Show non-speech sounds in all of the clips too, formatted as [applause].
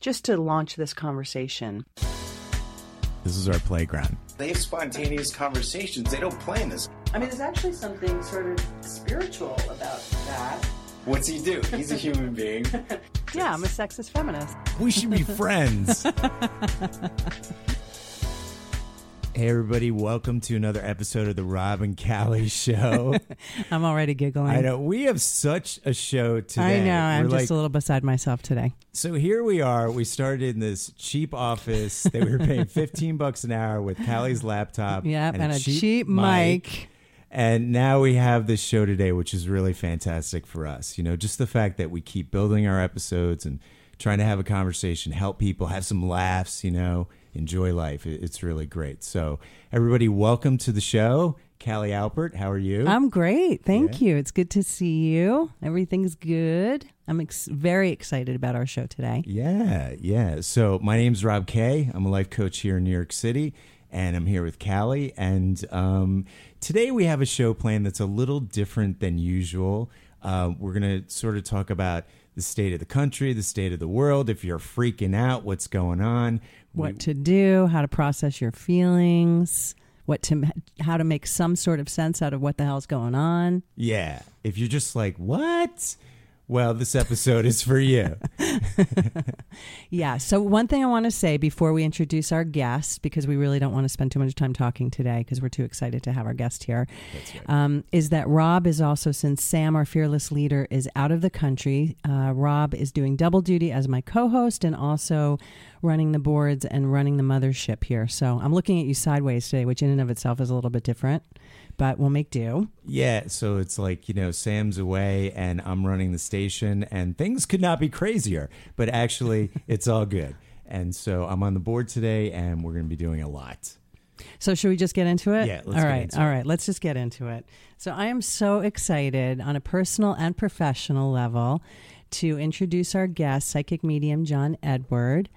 just to launch this conversation. This is our playground. They have spontaneous conversations. They don't plan this. I mean, there's actually something sort of spiritual about that. What's he do? He's a [laughs] human being. [laughs] Yeah, I'm a sexist feminist. We should be [laughs] friends. Hey, everybody. Welcome to another episode of the Rob and Callie [laughs] Show. I'm already giggling. I know. We have such a show today. I know. I'm We're just like- a little beside myself today. So here we are. We started in this cheap office that we were paying [laughs] 15 bucks an hour with Callie's laptop. Yep, and, a cheap, mic. And now we have this show today, which is really fantastic for us. You know, just the fact that we keep building our episodes and trying to have a conversation, help people, have some laughs, you know, enjoy life. It's really great. So, everybody, welcome to the show. Callie Alpert, how are you? I'm great. Thank you. It's good to see you. Everything's good. I'm ex- very excited about our show today. Yeah, yeah. So my name's Rob Kay. I'm a life coach here in New York City, and I'm here with Callie. And um, today we have a show plan that's a little different than usual. Uh, we're gonna sort of talk about the state of the country, the state of the world. If you're freaking out, what's going on? What to do, how to process your feelings, what to how to make some sort of sense out of what the hell's going on. Yeah. If you're just like, what? Well, this episode is for you. [laughs] Yeah. So one thing I want to say before we introduce our guest, because we really don't want to spend too much time talking today, because we're too excited to have our guest here, um, is that Rob is also since Sam, our fearless leader, is out of the country. Uh, Rob is doing double duty as my co-host and also running the boards and running the mothership here. So I'm looking at you sideways today, which in and of itself is a little bit different, but we'll make do. Yeah, so it's like, you know, Sam's away and I'm running the station and things could not be crazier, but actually [laughs] it's all good. And so I'm on the board today and we're going to be doing a lot. So should we just get into it? Yeah, let's all get right, all right. Let's just get into it. So I am so excited on a personal and professional level to introduce our guest, psychic medium John Edward.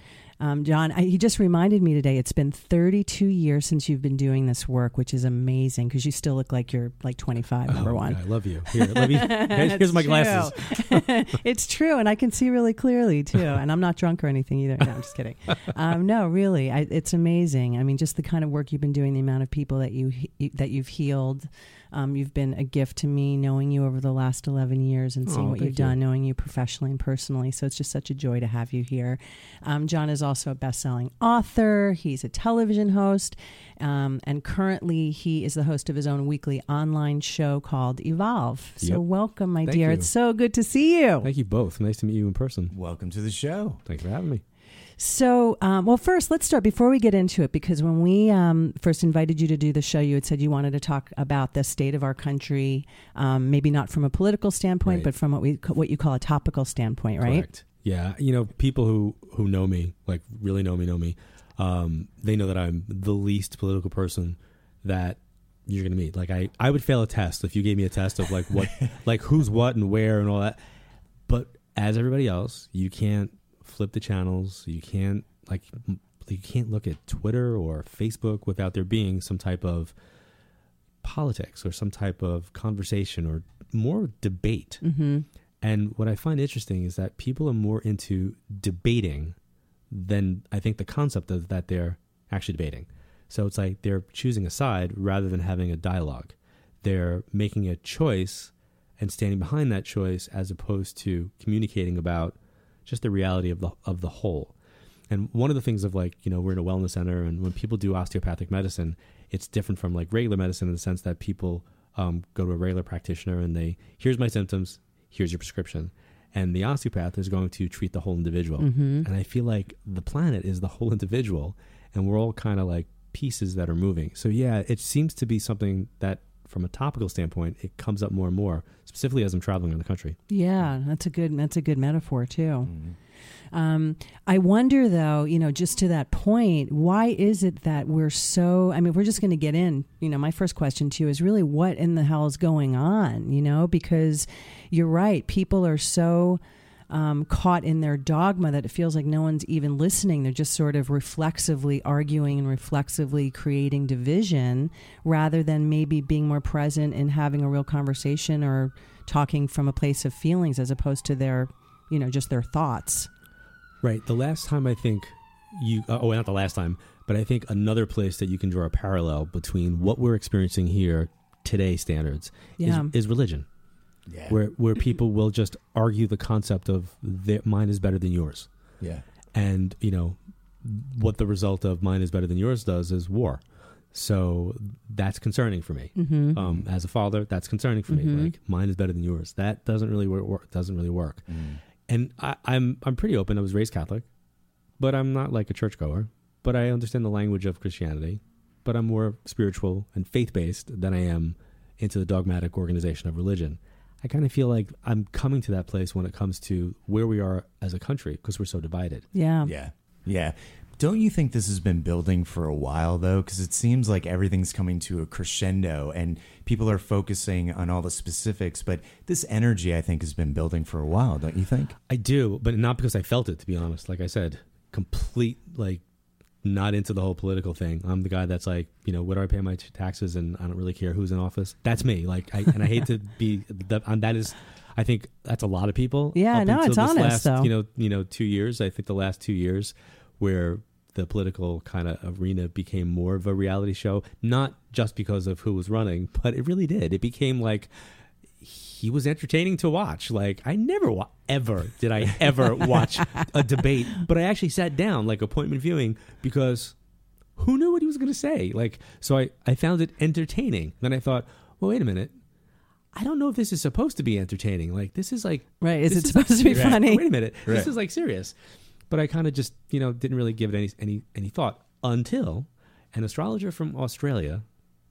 Um, John, I, he just reminded me today. It's been 32 years since you've been doing this work, which is amazing because you still look like you're like 25. Number Oh, one. I love you. Here, let me. [laughs] here's It's my true. glasses. [laughs] it's true, and I can see really clearly too. And I'm not drunk or anything either. No, I'm just kidding. Um, no, really, I, it's amazing. I mean, just the kind of work you've been doing, the amount of people that you that you've healed. Um, you've been a gift to me, knowing you over the last 11 years and seeing Oh, what you've you. done, knowing you professionally and personally. So it's just such a joy to have you here. Um, John is also a best-selling author. He's a television host, um, and currently he is the host of his own weekly online show called Evolve. So Yep. welcome, my Thank dear. you. It's so good to see you. Thank you both. Nice to meet you in person. Welcome to the show. Thanks for having me. So, um, well, first, let's start before we get into it, because when we um, first invited you to do the show, you had said you wanted to talk about the state of our country, um, maybe not from a political standpoint, Right. but from what we what you call a topical standpoint, right? Correct. Yeah. You know, people who who know me, like really know me, know me. Um, they know that I'm the least political person that you're gonna meet. Like I, I would fail a test if you gave me a test of like what, [laughs] like who's what and where and all that. But as everybody else, you can't flip the channels. You can't like you can't look at Twitter or Facebook without there being some type of politics or some type of conversation or more debate. Mm-hmm. And what I find interesting is that people are more into debating than I think the concept of that they're actually debating. So it's like they're choosing a side rather than having a dialogue. They're making a choice and standing behind that choice as opposed to communicating about just the reality of the of the whole. And one of the things of like, you know, we're in a wellness center and when people do osteopathic medicine, it's different from like regular medicine in the sense that people um, go to a regular practitioner and they, here's my symptoms, here's your prescription. And the osteopath is going to treat the whole individual. Mm-hmm. And I feel like the planet is the whole [laughs] individual and we're all kind of like pieces that are moving. So yeah, it seems to be something that from a topical standpoint, it comes up more and more, specifically as I'm traveling around the country. Yeah, that's a good that's a good metaphor too. Mhm. Um, I wonder though, you know, just to that point, why is it that we're so? I mean, we're just going to get in. You know, my first question to you is really, what in the hell is going on? You know, because you're right, people are so. Um, caught in their dogma that it feels like no one's even listening. They're just sort of reflexively arguing and reflexively creating division rather than maybe being more present and having a real conversation or talking from a place of feelings as opposed to their, you know, just their thoughts. Right. The last time I think you, uh, oh, not the last time, but I think another place that you can draw a parallel between what we're experiencing here today standards Yeah. is, is religion, Yeah. where where people will just argue the concept of their, mine is better than yours, yeah. and you know what the result of mine is better than yours does is war. So that's concerning for me. Mm-hmm. Um, as a father, that's concerning for Mhm. me. Like mine is better than yours. That doesn't really work. work doesn't really work. Mm. And I, I'm I'm pretty open. I was raised Catholic, but I'm not like a churchgoer. But I understand the language of Christianity. But I'm more spiritual and faith based than I am into the dogmatic organization of religion. I kind of feel like I'm coming to that place when it comes to where we are as a country because we're so divided. Yeah. Yeah. Yeah. Don't you think this has been building for a while though? Because it seems like everything's coming to a crescendo and people are focusing on all the specifics. But this energy, I think, has been building for a while. Don't you think? I do, but not because I felt it. To be honest, like I said, complete like not into the whole political thing. I'm the guy that's like, you know, what do I pay my t- taxes, and I don't really care who's in office. That's me. Like, I, and I hate to be [laughs] that. Is, I think that's a lot of people. Yeah, up no, it's honest, last, though. You know, you know, two years. I think the last two years where the political kind of arena became more of a reality show, not just because of who was running, but it really did. It became like he was entertaining to watch. Like I never wa- ever did I ever [laughs] watch a debate, but I actually sat down like appointment viewing because who knew what he was going to say? Like so I I found it entertaining. Then I thought, well, wait a minute. I don't know if this is supposed to be entertaining. Like this is like Right. Is this it supposed to be Right. funny? Wait a minute. Right. This is like serious. But I kind of just, you know, didn't really give it any any any thought until an astrologer from Australia,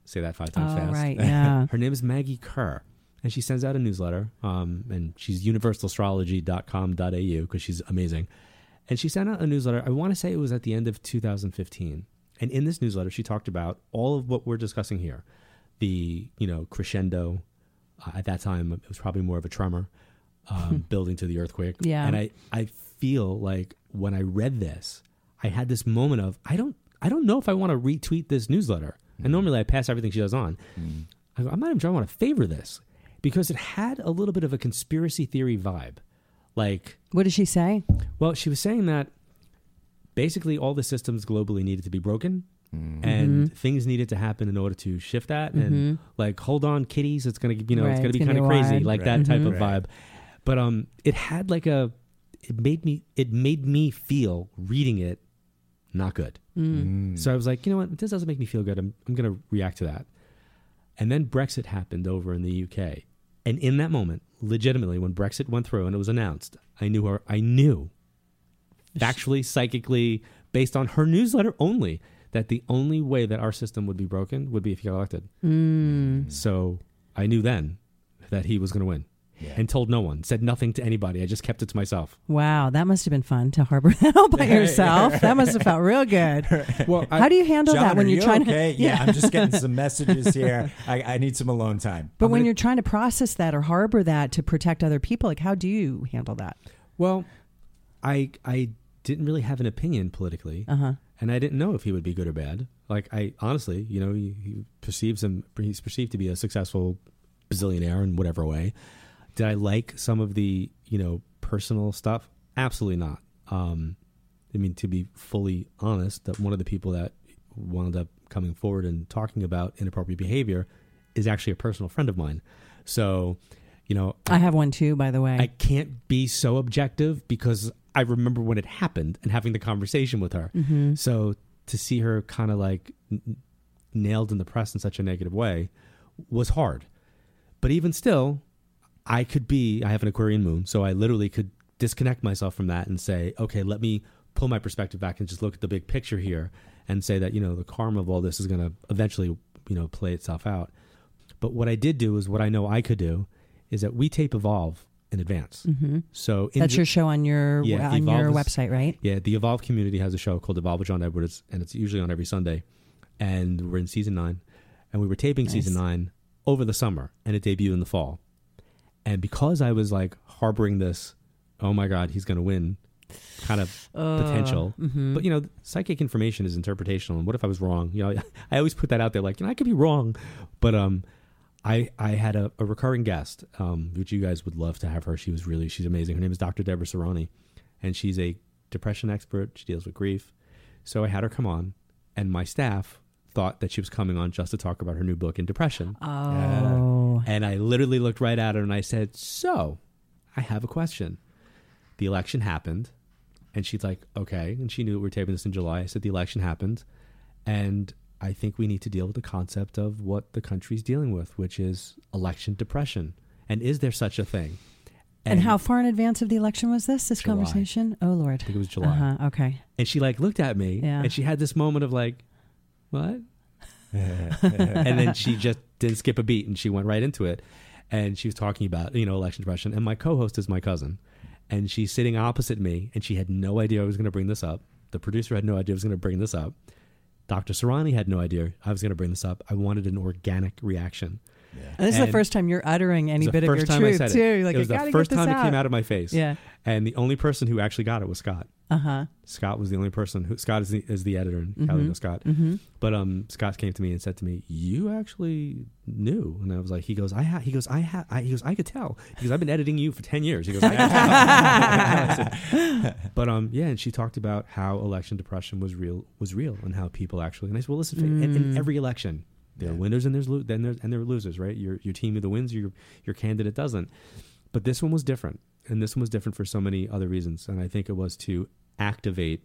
say that five times Oh, fast. right. Yeah. [laughs] Her name is Maggie Kerr. And she sends out a newsletter. Um, and she's universalastrology.com.au because she's amazing. And she sent out a newsletter. I want to say it was at the end of 2015. And in this newsletter, she talked about all of what we're discussing here. The, you know, crescendo. Uh, at that time, it was probably more of a tremor um, [laughs] building to the earthquake. Yeah. And I, I feel like when I read this, I had this moment of, I don't, I don't know if I want to retweet this newsletter. And normally I pass everything she does on. I go, I'm not even sure I want to favor this because it had a little bit of a conspiracy theory vibe. Like, What did she say? well, she was saying that basically all the systems globally needed to be broken Mm. and things needed to happen in order to shift that. And like, hold on, kiddies, it's gonna, you know, Right, it's gonna be kind of crazy, wild. like Right. that type of vibe. But um, it had like a, it made me, it made me feel reading it not good. Mm. So I was like, you know what? This doesn't make me feel good. I'm, I'm going to react to that. And then Brexit happened over in the UK. And in that moment, legitimately, when Brexit went through and it was announced, I knew her. I knew, factually, psychically, based on her newsletter only, that the only way that our system would be broken would be if he got elected. Mm. So I knew then that he was going to win. Yeah. And told no one, said nothing to anybody. I just kept it to myself. Wow, that must have been fun to harbor [laughs] that all by [laughs] yourself. That must have felt real good. [laughs] Well, How do you handle John, that when are you're you trying okay? to? Yeah. I'm just getting some messages here. I, I need some alone time. But I'm when gonna- you're trying to process that or harbor that to protect other people, like how do you handle that? Well, I I didn't really have an opinion politically, Uh huh. and I didn't know if he would be good or bad. Like I honestly, you know, he, he perceives him. He's perceived to be a successful bazillionaire in whatever way. Did I like some of the you know personal stuff? Absolutely not. Um, I mean, to be fully honest, that one of the people that wound up coming forward and talking about inappropriate behavior is actually a personal friend of mine. So, you know, I have one too, by the way. I can't be so objective because I remember when it happened and having the conversation with her. Mm-hmm. So to see her kind of like n- n- nailed in the press in such a negative way was hard. But even still, I could be, I have an Aquarian moon, so I literally could disconnect myself from that and say, okay, let me pull my perspective back and just look at the big picture here and say that, you know, the karma of all this is going to eventually, you know, play itself out. But what I did do is what I know I could do is that we tape Evolve in advance. hmm So in That's your show on your Yeah, on Evolve your is- website, right? yeah, the Evolve community has a show called Evolve with John Edwards, and it's usually on every Sunday. And we're in season nine, and we were taping season nine over the summer, and it debuted in the fall. And because I was like harboring this, oh my God, he's going to win, kind of potential. mhm. But you know, psychic information is interpretational, and what if I was wrong? You know, [laughs] I always put that out there, like you know, I could be wrong, but um, I I had a, a recurring guest, um, which you guys would love to have her. She was really she's amazing. Her name is Dr. Deborah Serani, and she's a depression expert. She deals with grief. So I had her come on, and my staff thought that she was coming on just to talk about her new book in depression. Oh. And I literally looked right at her and I said, So, I have a question. The election happened. And she's like, Okay. And she knew we were taping this in July. I said, The election happened. And I think we need to deal with the concept of what the country's dealing with, which is election depression. And is there such a thing? And, how far in advance of the election was this, this July. conversation? Oh, Lord. I think it was July. Uh-huh. Okay. And she like looked at me Yeah. and she had this moment of like, What? [laughs] and then she [laughs] just didn't skip a beat and she went right into it. And she was talking about you know election depression. And my co-host is my cousin. And she's sitting opposite me and she had no idea i was going to bring this up. The producer had no idea i was going to bring this up. Dr Serani had no idea i was going to bring this up. I wanted an organic reaction And this is the first time you're uttering any bit of your truth, too. You're like, it was the first time out. it came out of my face Yeah. and the only person who actually got it was scott Uh-huh. Scott was the only person who Scott is the, is the editor and knows Scott. Mm-hmm. But um, Scott came to me and said to me, "You actually knew," and I was like, "He goes, I ha-, he goes, I ha-, I, he goes, I could tell because I've been editing you for ten years." He goes, I could tell. Said, [laughs] but um, yeah, and she talked about how election depression was real, was real, and how people actually. And I said, "Well, listen, in, in every election, there are winners and there's lo- then there's and there are losers, right? Your your team either wins, or your your candidate doesn't." But this one was different, and this one was different for so many other reasons, and I think it was to activate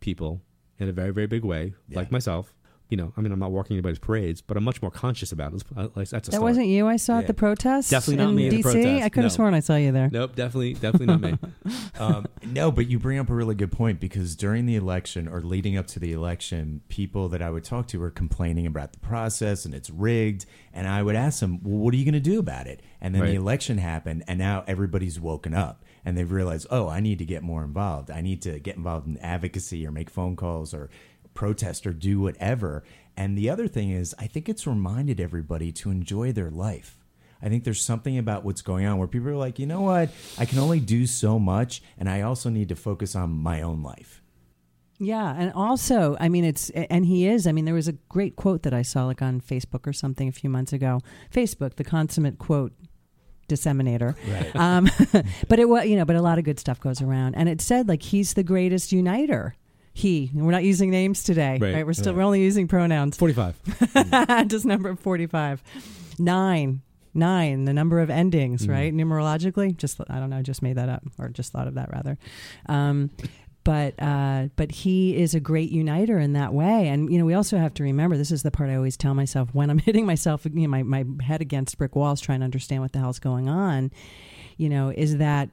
people in a very very big way, like myself. You know, I mean, I'm not walking anybody's parades, but I'm much more conscious about it. That's a That start. wasn't you I saw Yeah. at the protest? Definitely not in me at the DC? protest, I could have no. sworn I saw you there. Nope, definitely, definitely not me. [laughs] um, no, but you bring up a really good point because during the election or leading up to the election, people that I would talk to were complaining about the process and it's rigged. And I would ask them, well, what are you going to do about it? And then Right. the election happened, and now everybody's woken up and they've realized, oh, I need to get more involved. I need to get involved in advocacy or make phone calls or protest or do whatever. And the other thing is, I think it's reminded everybody to enjoy their life. I think there's something about what's going on where people are like, you know what? I can only do so much, and I also need to focus on my own life. Yeah, and also, I mean, it's and he is. I mean, there was a great quote that I saw like on Facebook or something a few months ago. Facebook, the consummate quote disseminator. Right. Um, [laughs] but it was, you know, but a lot of good stuff goes around, and it said like he's the greatest uniter. He. We're not using names today, right? Right, We're still right. we're only using pronouns. Forty-five. [laughs] Just number forty-five. Nine. Nine, the number of endings, Mm-hmm. right? Numerologically, just I don't know, just made that up, or just thought of that rather. Um, but uh, but he is a great uniter in that way, and you know we also have to remember this is the part I always tell myself when I'm [laughs] hitting myself, you know, my my head against brick walls, trying to understand what the hell's going on. You know, is that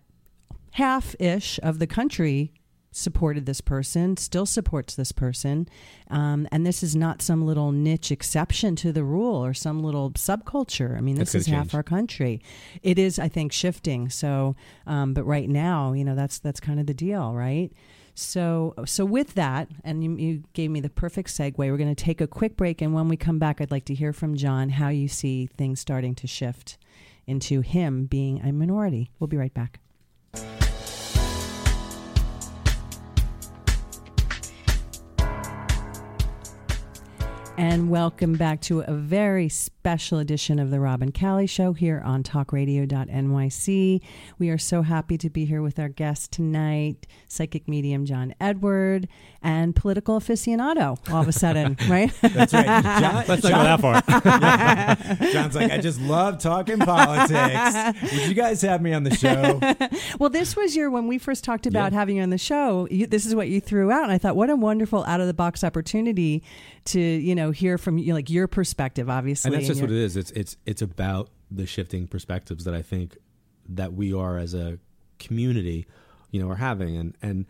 half ish of the country supported this person, still supports this person. Um, and this is not some little niche exception to the rule or some little subculture. I mean, this is gonna half change. our country. It is, I think, shifting. So, um, but right now, you know, that's that's kind of the deal, right? So, so with that, and you, you gave me the perfect segue. We're going to take a quick break, and when we come back, I'd like to hear from John how you see things starting to shift into him being a minority. We'll be right back. And welcome back to a very special edition of the Rob and Callie Show here on talkradio.nyc. We are so happy to be here with our guest tonight, psychic medium John Edward and political aficionado all of a sudden, [laughs] right? That's right. [laughs] John, Let's not go that far. [laughs] John's like, I just love talking politics. Would you guys have me on the show? well, this was your, when we first talked about Yeah. having you on the show, you, this is what you threw out. And I thought, what a wonderful out of the box opportunity to, you know, hear from you, like your perspective, obviously. and that's just your- what it is. It's it's it's about the shifting perspectives that I think that we are as a community, you know, are having. And and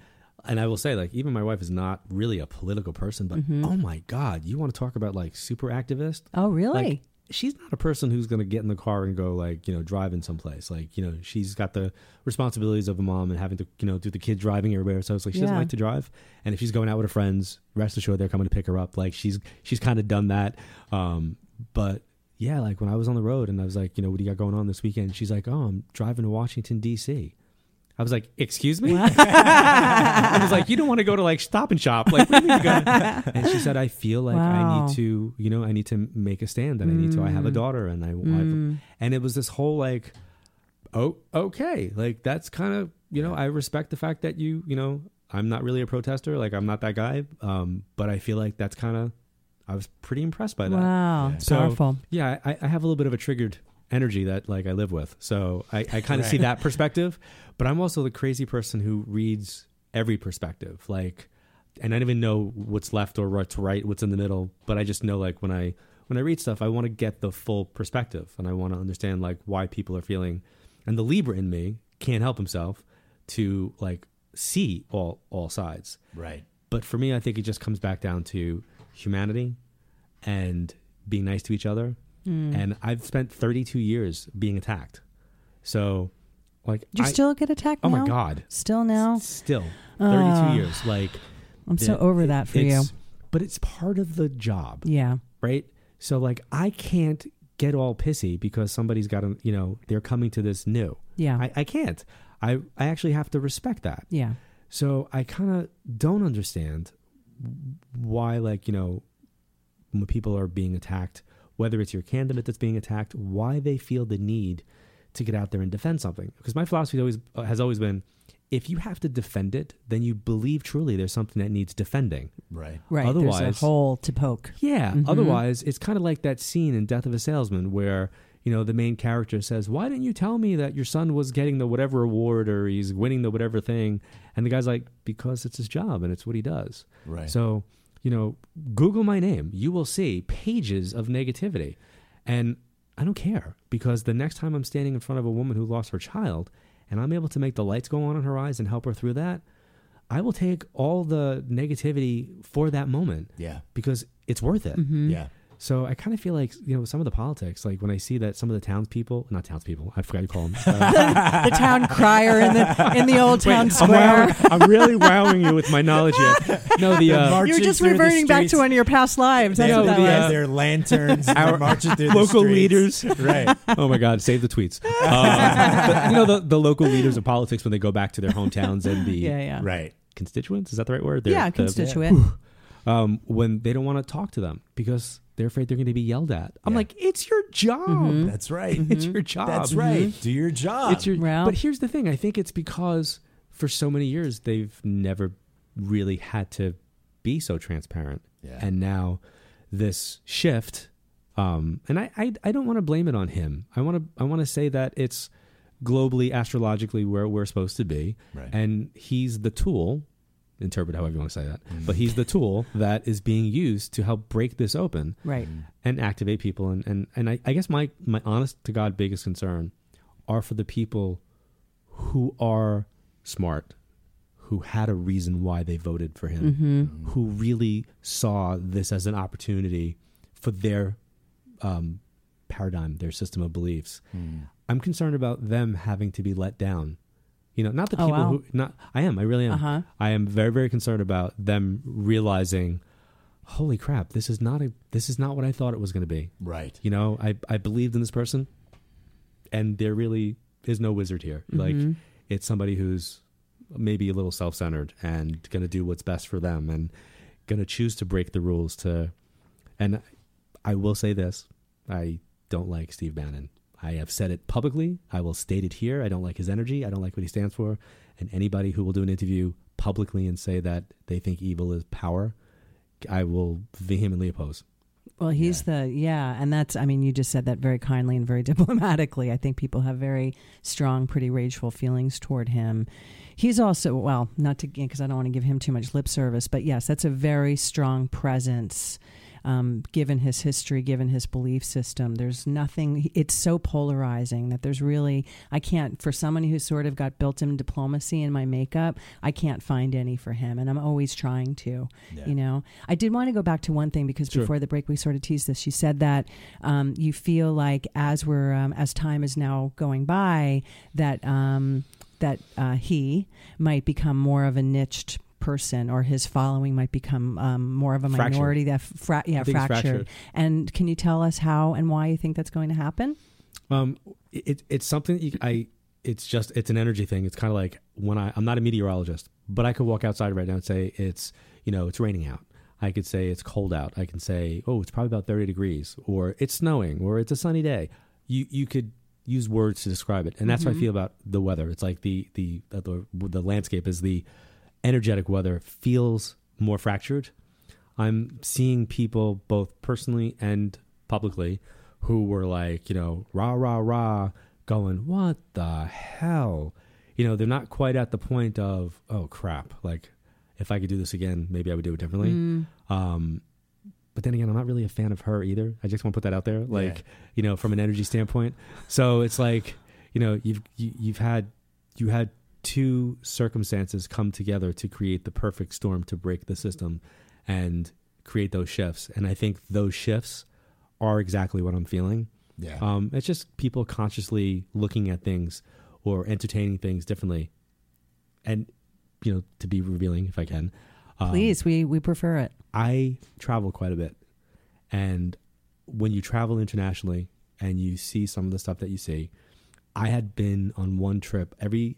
and I will say, like, even my wife is not really a political person, but Mm-hmm. oh my god, you want to talk about like super activist? Oh, really? Like, she's not a person who's going to get in the car and go like you know driving someplace. Like you know she's got the responsibilities of a mom and having to you know do the kid driving everywhere. So it's like she doesn't like to drive. And if she's going out with her friends rest assured they're coming to pick her up. Like she's she's kind of done that. Um but yeah like when i was on the road and i was like you know what do you got going on this weekend? She's like oh i'm driving to washington dc I was like, "Excuse me." [laughs] I was like, "You don't want to go to like Stop and Shop, like?" Do you go? [laughs] And she said, "I feel like I need to, you know, I need to make a stand, and I need to. I have a daughter, and I, Mm. I and it was this whole like, oh, okay, like that's kind of, you know, I respect the fact that you, you know, I'm not really a protester. Like I'm not that guy. Um, but I feel like that's kind of. I was pretty impressed by that. Wow, So powerful. yeah, I, I have a little bit of a triggered energy that like I live with. So I, I kind of see that perspective. But I'm also the crazy person who reads every perspective. Like, and I don't even know what's left or what's right, what's in the middle. But I just know like when I when I read stuff, I want to get the full perspective and I want to understand like why people are feeling. And the Libra in me can't help himself to like see all all sides. Right. But for me, I think it just comes back down to humanity and being nice to each other. Mm. And I've spent 32 years being attacked. So, like, You I- still get attacked oh now? my God. Still now? Still 32 Ah. years. Like, I'm so it- over that for you. But it's part of the job, Yeah. right? So, like, I can't get all pissy because somebody's got to, you know, they're coming to this new. Yeah. I, I can't. I, I actually have to respect that. yeah. So I kind of don't understand why, like, you know, when people are being attacked, whether it's your candidate that's being attacked, why they feel the need to get out there and defend something. Because my philosophy always uh, has always been, if you have to defend it, then you believe truly there's something that needs defending. Right. Right. There's Otherwise- a hole to poke. Yeah. Mhm. Otherwise, it's kind of like that scene in Death of a Salesman where you know the main character says, "Why didn't you tell me that your son was getting the whatever award or he's winning the whatever thing?" And the guy's like, "Because it's his job and it's what he does." Right. So, you know, Google my name. You will see pages of negativity. And I don't care because the next time I'm standing in front of a woman who lost her child and I'm able to make the lights go on in her eyes and help her through that, I will take all the negativity for that moment yeah. because it's worth it. Mm-hmm. Yeah. So I kind of feel like, you know, some of the politics, like when I see that some of the townspeople, not townspeople, I forgot to call them. [laughs] Uh, the town crier in the in the old town I'm, square. wowing- I'm really wowing you with my knowledge here. [laughs] No, the, uh, You're just reverting back to one of your past lives. That's Yeah, what that the, was. uh, their lanterns, Our they're marching through the local streets. leaders. Right. oh my God, save the tweets. Um, [laughs] but, you know, the, the local leaders of politics when they go back to their hometowns and the yeah, yeah. Right. constituents, is that the right word? They're Yeah, the- constituent. um, when they don't want to talk to them because they're afraid they're going to be yelled at. I'm Yeah. like, it's your job. Mm-hmm. That's right. [laughs] It's your job. That's right. Do your job. It's your. Well- but here's the thing. I think it's because for so many years they've never really had to be so transparent, Yeah. and now this shift. Um, and I, I, I don't want to blame it on him. I want to, I want to say that it's globally, astrologically where we're supposed to be, Right. and he's the tool. Interpret however you want to say that, Mm. but he's the tool that is being used to help break this open Right. and activate people. And and, and I, I guess my my honest to God biggest concern are for the people who are smart, who had a reason why they voted for him, Mm-hmm. who really saw this as an opportunity for their um, paradigm, their system of beliefs. Mm. I'm concerned about them having to be let down. You know, not the Oh, people wow. who not I am, I really am. Uh-huh. I am very, very concerned about them realizing, holy crap, this is not a this is not what I thought it was gonna be. Right. You know, I, I believed in this person and there really is no wizard here. Like Mhm. it's somebody who's maybe a little self centered and gonna do what's best for them and gonna choose to break the rules to and I will say this. I don't like Steve Bannon. I have said it publicly. I will state it here. I don't like his energy. I don't like what he stands for. And anybody who will do an interview publicly and say that they think evil is power, I will vehemently oppose. Well, he's the yeah, and that's I mean, you just said that very kindly and very [laughs] diplomatically. I think people have very strong, pretty rageful feelings toward him. He's also well, not to because I don't want to give him too much lip service, but yes, that's a very strong presence. Um, given his history, given his belief system, there's nothing. It's so polarizing that there's really I can't for someone who's sort of got built-in diplomacy in my makeup. I can't find any for him, and I'm always trying to. Yeah. You know, I did want to go back to one thing because Sure. before the break we sort of teased this. She said that um, you feel like as we're um, as time is now going by that um, that uh, he might become more of a niched person or his following might become um, more of a Fractured. minority that fra- yeah I think it's fractured. fractured. and can you tell us how and why you think that's going to happen Um, it, it's something that you, I. It's just it's an energy thing. It's kind of like when I I'm not a meteorologist, but I could walk outside right now and say it's you know it's raining out. I could say it's cold out. I can say oh it's probably about 30 degrees, or it's snowing, or it's a sunny day. You you could use words to describe it, and that's how I feel about the weather. It's like the the the the landscape is the energetic weather feels more fractured. I'm seeing people both personally and publicly who were like, you know, rah rah rah, going, what the hell? You know, they're not quite at the point of, oh crap, like if I could do this again, maybe I would do it differently. Mm. Um, but then again, I'm not really a fan of her either. I just want to put that out there, like Yeah. you know, from an energy standpoint. So it's like, you know, you've you, you've had you had two circumstances come together to create the perfect storm to break the system and create those shifts. And I think those shifts are exactly what I'm feeling. Yeah. Um, it's just people consciously looking at things or entertaining things differently, and you know, to be revealing if I can. Um, Please, we we prefer it. I travel quite a bit. And when you travel internationally and you see some of the stuff that you see, I had been on one trip. Every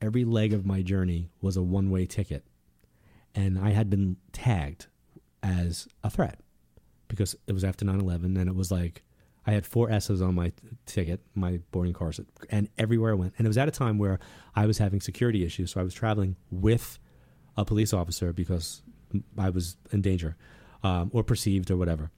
every leg of my journey was a one-way ticket. And I had been tagged as a threat because it was after 9/11 and it was like I had four S's on my ticket, my boarding cars, and everywhere I went. And it was at a time where I was having security issues, so I was traveling with a police officer because I was in danger, um, or perceived, or whatever.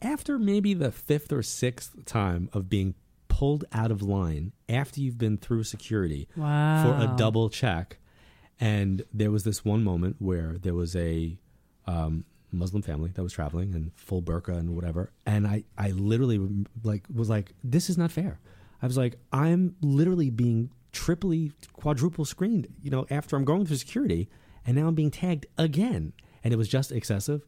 After maybe the fifth or sixth time of being pulled out of line after you've been through security Wow. for a double check, and there was this one moment where there was a um, Muslim family that was traveling and full burqa and whatever, and I I literally like was like, this is not fair. I was like, I'm literally being triply, quadruple screened, you know, after I'm going through security, and now I'm being tagged again, and it was just excessive,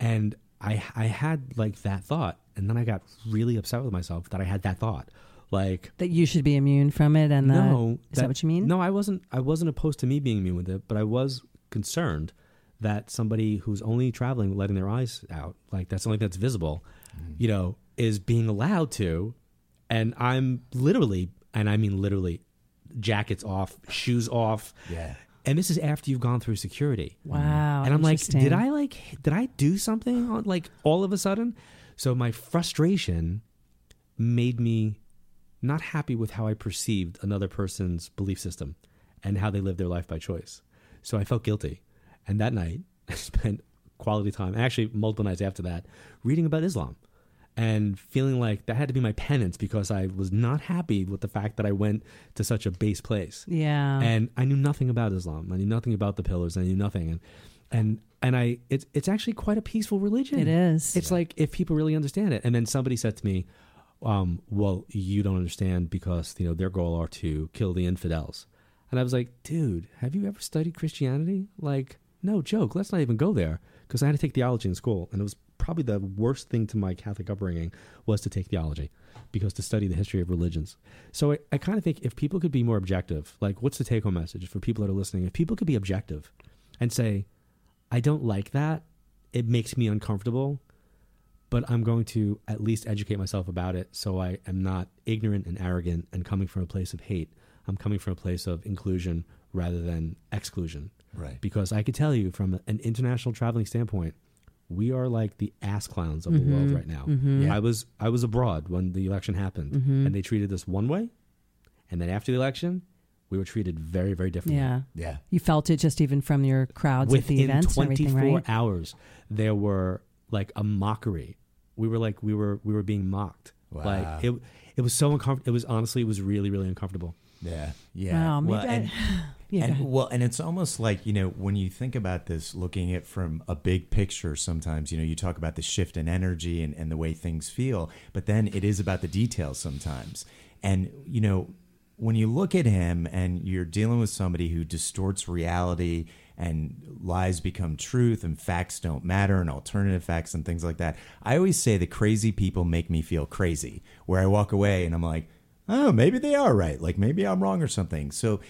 and I I had like that thought, and then I got really upset with myself that I had that thought, like that you should be immune from it, and that, no, is that, what you mean? No, I wasn't. I wasn't opposed to me being immune with it, but I was concerned that somebody who's only traveling, letting their eyes out, like that's the only that's visible, mm-hmm. you know, is being allowed to, and I'm literally, and I mean literally, jackets off, shoes off, yeah. and this is after you've gone through security. Wow. Mm-hmm. And I'm like, did I like, did I do something on like all of a sudden? So my frustration made me not happy with how I perceived another person's belief system and how they live their life by choice. So I felt guilty. And that night, [laughs] I spent quality time, actually multiple nights after that, reading about Islam and feeling like that had to be my penance because I was not happy with the fact that I went to such a base place Yeah. and I knew nothing about Islam. I knew nothing about the pillars. I knew nothing, and and and I it's it's actually quite a peaceful religion. it is. It's like if people really understand it. And then somebody said to me, um, "Well, you don't understand because you know their goal are to kill the infidels." And I was like, "Dude, have you ever studied Christianity? Like, no joke. Let's not even go there." Because I had to take theology in school, and it was probably the worst thing to my Catholic upbringing was to take theology, because to study the history of religions. So I, I kind of think if people could be more objective, like, what's the take-home message for people that are listening? If people could be objective and say, "I don't like that. It makes me uncomfortable." But I'm going to at least educate myself about it so I am not ignorant and arrogant and coming from a place of hate. I'm coming from a place of inclusion rather than exclusion. Right. Because I could tell you from an international traveling standpoint, we are like the ass clowns of the mm-hmm. world right now. Mm-hmm. Yeah. I was I was abroad when the election happened mm-hmm. and they treated us one way and then after the election we were treated very very differently. yeah. Yeah. You felt it just even from your crowds at the events and 24 right? hours, there were like a mockery. We were like we were we were being mocked. Wow. Like it it was so uncomfortable. It was honestly it was really really uncomfortable. Yeah. Yeah. Wow, well, and, [laughs] Yeah, and well, and it's almost like you know when you think about this, looking at from a big picture. Sometimes you know you talk about the shift in energy and, and the way things feel, but then it is about the details sometimes. And you know when you look at him and you're dealing with somebody who distorts reality and lies become truth and facts don't matter and alternative facts and things like that. I always say the crazy people make me feel crazy. Where I walk away and I'm like, oh, maybe they are right. Like maybe I'm wrong or something. So,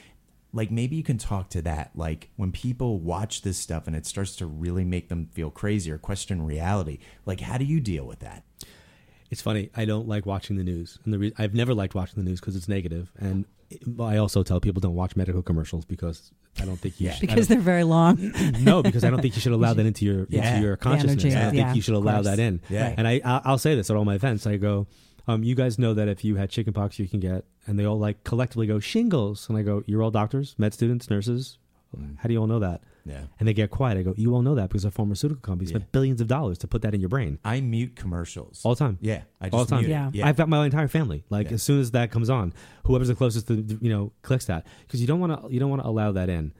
like maybe you can talk to that. Like when people watch this stuff and it starts to really make them feel crazy or question reality. Like how do you deal with that? It's funny. I don't like watching the news, and the re- I've never liked watching the news because it's negative. And I also tell people don't watch medical commercials because I don't think you Yeah. should, because they're very long. [clears throat] no, because I don't think you should allow that into your Yeah. into your consciousness. energy, I don't yeah, think you should allow course. that in. Yeah. Right. And I I'll I'll say this at all my events. I go, um, you guys know that if you had chickenpox, you can get, and they all like collectively go shingles, and I go, you're all doctors, med students, nurses, How do you all know that? Yeah. And they get quiet. I go, you all know that because a pharmaceutical company spent Yeah. billions of dollars to put that in your brain I mute commercials all the time. Yeah, I just all the time. mute it. Yeah. yeah. I've got my entire family. Like Yeah. as soon as that comes on, whoever's the closest to you know clicks that because you don't want to you don't want to allow that in.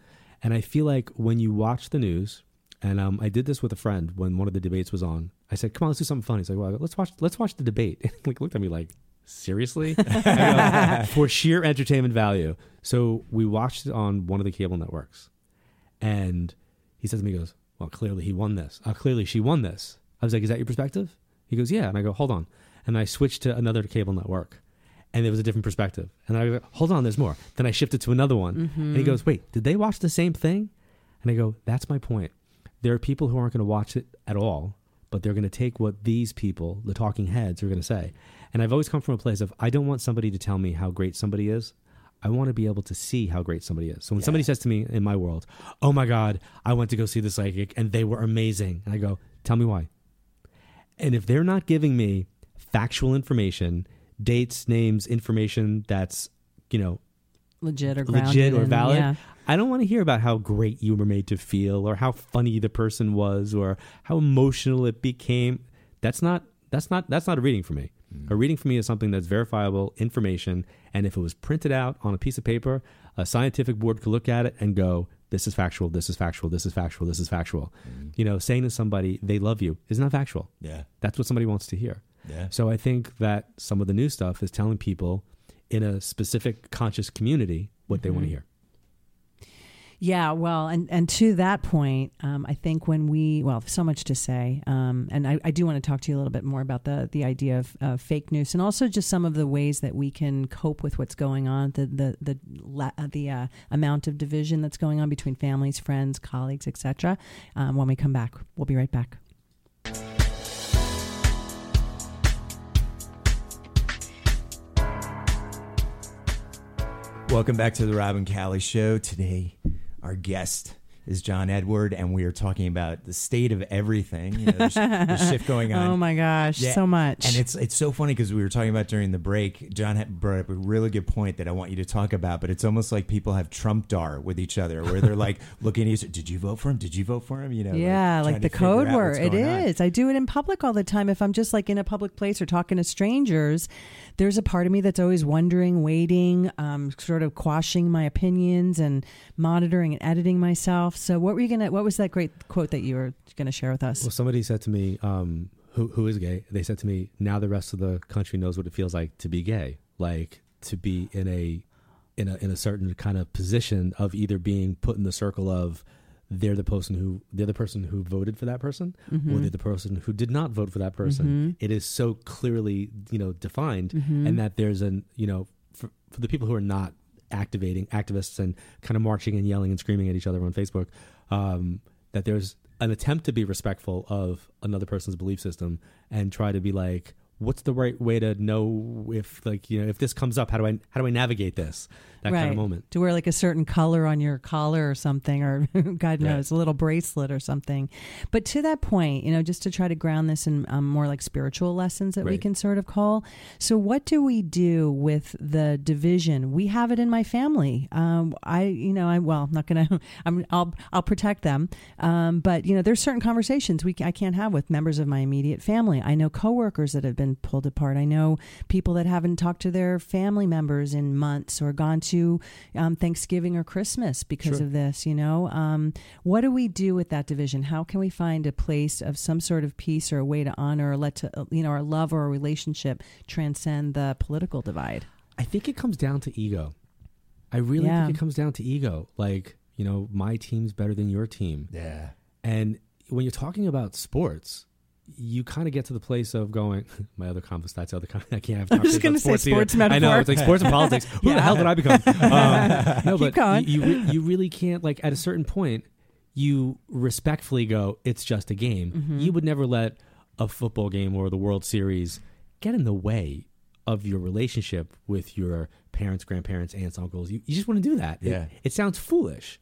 And I feel like when you watch the news, and um, I did this with a friend when one of the debates was on. I said, "Come on, let's do something funny." He's like, "Well, let's watch let's watch the debate." [laughs] And like looked at me like, "Seriously?" [laughs] Go, For sheer entertainment value. So we watched it on one of the cable networks, and he says to me, he "Goes, well, clearly he won this. Uh, clearly she won this." I was like, "Is that your perspective?" He goes, "Yeah," and I go, "Hold on," and I switched to another cable network, and it was a different perspective, and I go, "Hold on, there's more." Then I shifted to another one, and he goes, "Wait, did they watch the same thing?" And I go, "That's my point. There are people who aren't going to watch it at all." But they're going to take what these people, the talking heads, are going to say. And I've always come from a place of I don't want somebody to tell me how great somebody is. I want to be able to see how great somebody is. So when somebody says to me in my world, "Oh my God, I went to go see the psychic and they were amazing," and I go, "Tell me why." And if they're not giving me factual information, dates, names, information that's you know legit or legit or valid, yeah. I don't want to hear about how great you were made to feel or how funny the person was or how emotional it became. That's not that's not that's not a reading for me. A reading for me is something that's verifiable information and if it was printed out on a piece of paper, a scientific board could look at it and go, this is factual, this is factual, this is factual, this is factual. Mm-hmm. You know, saying to somebody they love you is not factual. yeah, That's what somebody wants to hear. yeah. So I think that some of the new stuff is telling people in a specific conscious community what they want to mm-hmm. hear. Yeah, well, and, and to that point, um, I think when we, well, so much to say, um, and I, I do want to talk to you a little bit more about the the idea of uh, fake news, and also just some of the ways that we can cope with what's going on, the the the uh, the uh, amount of division that's going on between families, friends, colleagues, etc. Um, when we come back, we'll be right back. Welcome back to the Rob and Callie Show. Today, our guest is John Edward, and we are talking about the state of everything. You know, there's, there's shift going [laughs] oh on. Oh my gosh, Yeah, so much. And it's it's so funny because we were talking about during the break. John had brought up a really good point that I want you to talk about. But it's almost like people have Trump dar with each other, where they're like [laughs] looking at you. Did you vote for him? Did you vote for him? You know, yeah, trying like the code word. It is. On. I do it in public all the time. If I'm just like in a public place or talking to strangers, there's a part of me that's always wondering, waiting, um, sort of quashing my opinions and monitoring and editing myself. So, what were you gonna? What was that great quote that you were gonna share with us? Well, somebody said to me, um, who, who is gay? They said to me, now the rest of the country knows what it feels like to be gay, like to be in a in a in a certain kind of position of either being put in the circle of they're the person who they're the person who voted for that person, Mm-hmm. or they're the person who did not vote for that person. It is so clearly you know defined, Mm-hmm. and that there's an you know for, for the people who are not activating activists and kind of marching and yelling and screaming at each other on Facebook, um, that there's an attempt to be respectful of another person's belief system and try to be like, what's the right way to know if like you know if this comes up, how do I how do I navigate this that kind of moment? To wear like a certain color on your collar or something, or [laughs] God knows, a little bracelet or something. But to that point, you know, just to try to ground this in um, more like spiritual lessons that we can sort of call. So, what do we do with the division? We have it in my family. Um, I, you know, I well, I'm not gonna. [laughs] I'm. I'll. I'll protect them. Um, but you know, there's certain conversations we I can't have with members of my immediate family. I know coworkers that have been pulled apart. I know people that haven't talked to their family members in months or gone to um, Thanksgiving or Christmas because Sure. of this. You know, um, what do we do with that division? How can we find a place of some sort of peace or a way to honor or let to you know our love or a relationship transcend the political divide? I think it comes down to ego. I really Yeah. think it comes down to ego. Like you know, my team's better than your team. Yeah. And when you're talking about sports, you kind of get to the place of going. [laughs] My other conference, that's the other. Con- [laughs] I can't have. [laughs] I'm just gonna say sports either. sports I know it's like sports and politics. Who the hell did I become? Um, no, Keep but going. you you, you really can't. Like at a certain point, you respectfully go. It's just a game. Mm-hmm. You would never let a football game or the World Series get in the way of your relationship with your parents, grandparents, aunts, uncles. You, you just want to do that. It- Yeah. it sounds foolish.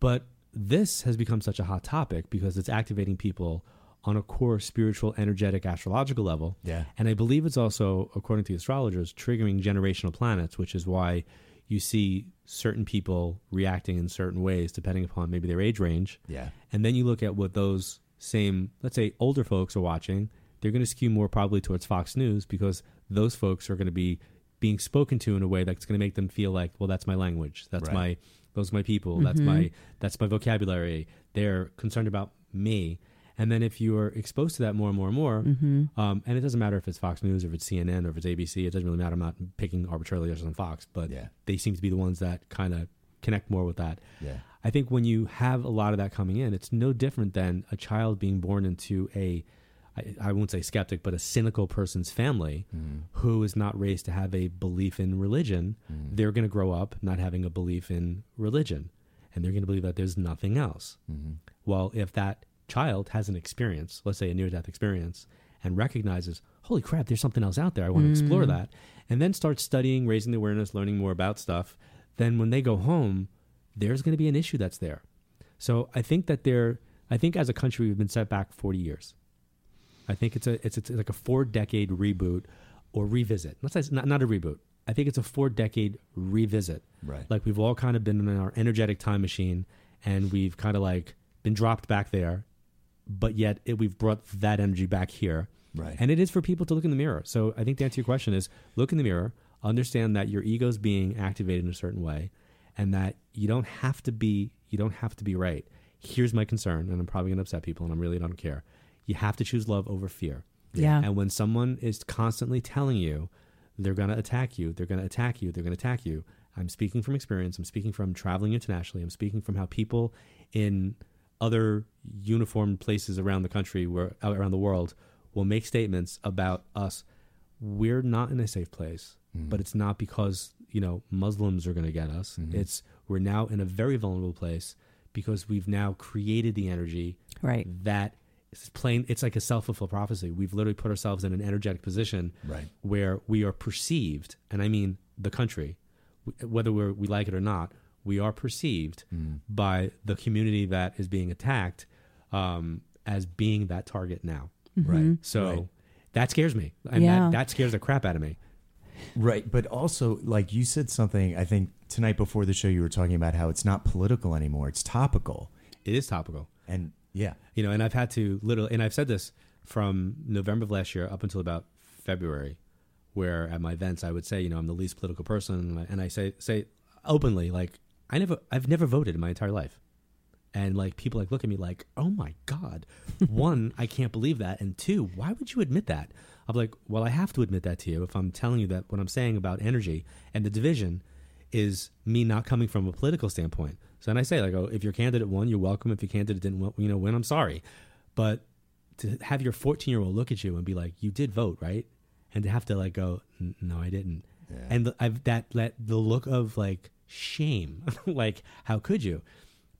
But this has become such a hot topic because it's activating people on a core spiritual, energetic, astrological level. Yeah. And I believe it's also, according to the astrologers, triggering generational planets, which is why you see certain people reacting in certain ways depending upon maybe their age range. Yeah. And then you look at what those same, let's say, older folks are watching. They're going to skew more probably towards Fox News because those folks are going to be being spoken to in a way that's going to make them feel like, well, that's my language. That's Right. my, those are my people. That's mm-hmm. my, that's my vocabulary. They're concerned about me. And then if you are exposed to that more and more and more, mm-hmm. um, and it doesn't matter if it's Fox News or if it's CNN or if it's ABC, it doesn't really matter. I'm not picking arbitrarily just on Fox, but Yeah. they seem to be the ones that kind of connect more with that. Yeah. I think when you have a lot of that coming in, it's no different than a child being born into a, I, I won't say skeptic, but a cynical person's family mm-hmm. who is not raised to have a belief in religion. Mm-hmm. They're going to grow up not having a belief in religion, and they're going to believe that there's nothing else. Well, if that child has an experience, let's say a near death experience, and recognizes, holy crap, there's something else out there, I want to explore mm. that, and then starts studying, raising the awareness, learning more about stuff, then when they go home, there's going to be an issue that's there. So I think that there, I think as a country, we've been set back 40 years. I think it's a it's, it's like a four decade reboot or revisit. Let's say it's not, not a reboot. I think it's a four decade revisit. Right. Like we've all kind of been in our energetic time machine and we've kind of like been dropped back there, but yet it, we've brought that energy back here. Right. And it is for people to look in the mirror. So I think to answer to your question is look in the mirror, understand that your ego's being activated in a certain way and that you don't have to be you don't have to be right. Here's my concern, and I'm probably gonna upset people and I really don't care. You have to choose love over fear. Yeah. And when someone is constantly telling you they're going to attack you, they're going to attack you, they're going to attack you, I'm speaking from experience. I'm speaking from traveling internationally. I'm speaking from how people in other uniformed places around the country, where uh, around the world, will make statements about us. We're not in a safe place, mm. but it's not because you know Muslims are going to get us. Mm-hmm. It's we're now in a very vulnerable place because we've now created the energy Right. that is plain it's like a self-fulfilled prophecy we've literally put ourselves in an energetic position Right. where we are perceived and i mean the country whether we're, we like it or not we are perceived by the community that is being attacked um, as being that target now Right. so Right. that scares me and Yeah. that, that scares the crap out of me Right, but also like you said something I think tonight before the show you were talking about how it's not political anymore, it's topical. it is topical And yeah. you know, and I've had to literally, and I've said this from November of last year up until about February, where at my events I would say, you know, I'm the least political person, and I say say openly, like I never, I've never voted in my entire life, and like people like look at me like, oh my god, [laughs] one, I can't believe that, and two, why would you admit that? I'm like, well, I have to admit that to you if I'm telling you that what I'm saying about energy and the division is me not coming from a political standpoint. So then I say, like, oh, if your candidate won, you're welcome. If your candidate didn't, win, you know, win, I'm sorry. But to have your 14 year old look at you and be like, you did vote, right? And to have to like go, no, I didn't. And the, I've that, that the look of like shame, [laughs] like how could you?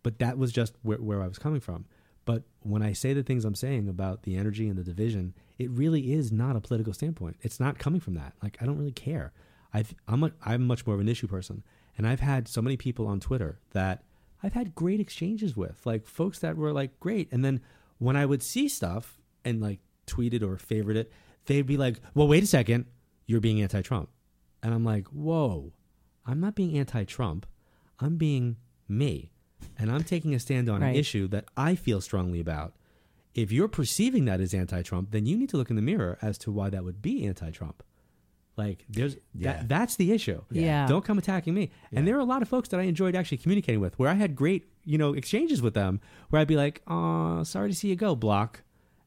But that was just where, where I was coming from. But when I say the things I'm saying about the energy and the division, it really is not a political standpoint. It's not coming from that. Like I don't really care. I've, I'm a, I'm much more of an issue person, and I've had so many people on Twitter that I've had great exchanges with, like folks that were like great, and then when I would see stuff and like tweet it or favorite it, they'd be like, "Well, wait a second, you're being anti-Trump," and I'm like, "Whoa, I'm not being anti-Trump. I'm being me, and I'm taking a stand on Right. an issue that I feel strongly about." If you're perceiving that as anti-Trump, then you need to look in the mirror as to why that would be anti-Trump. Like there's Yeah. that that's the issue. Yeah. Don't come attacking me. And there are a lot of folks that I enjoyed actually communicating with where I had great, you know, exchanges with them where I'd be like, "Oh, sorry to see you go, block."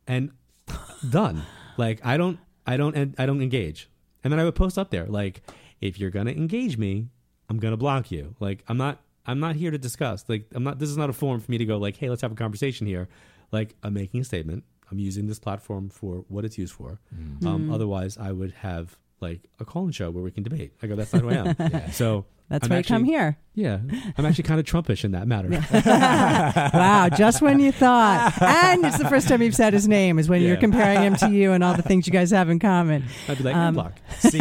And [laughs] done. Like I don't I don't en- I don't engage. And then I would post up there like if you're going to engage me, I'm going to block you. Like I'm not I'm not here to discuss. Like I'm not this is not a forum for me to go like, "Hey, let's have a conversation here." Like I'm making a statement. I'm using this platform for what it's used for. Um, otherwise, I would have like a call-in show where we can debate. I go, that's not who I am. [laughs] So That's I'm why you come here. Yeah, I'm actually kind of Trumpish in that matter. [laughs] wow, just when you thought. And it's the first time you've said his name is when you're comparing him to you and all the things you guys have in common. [laughs] I'd be like, Um, block. See,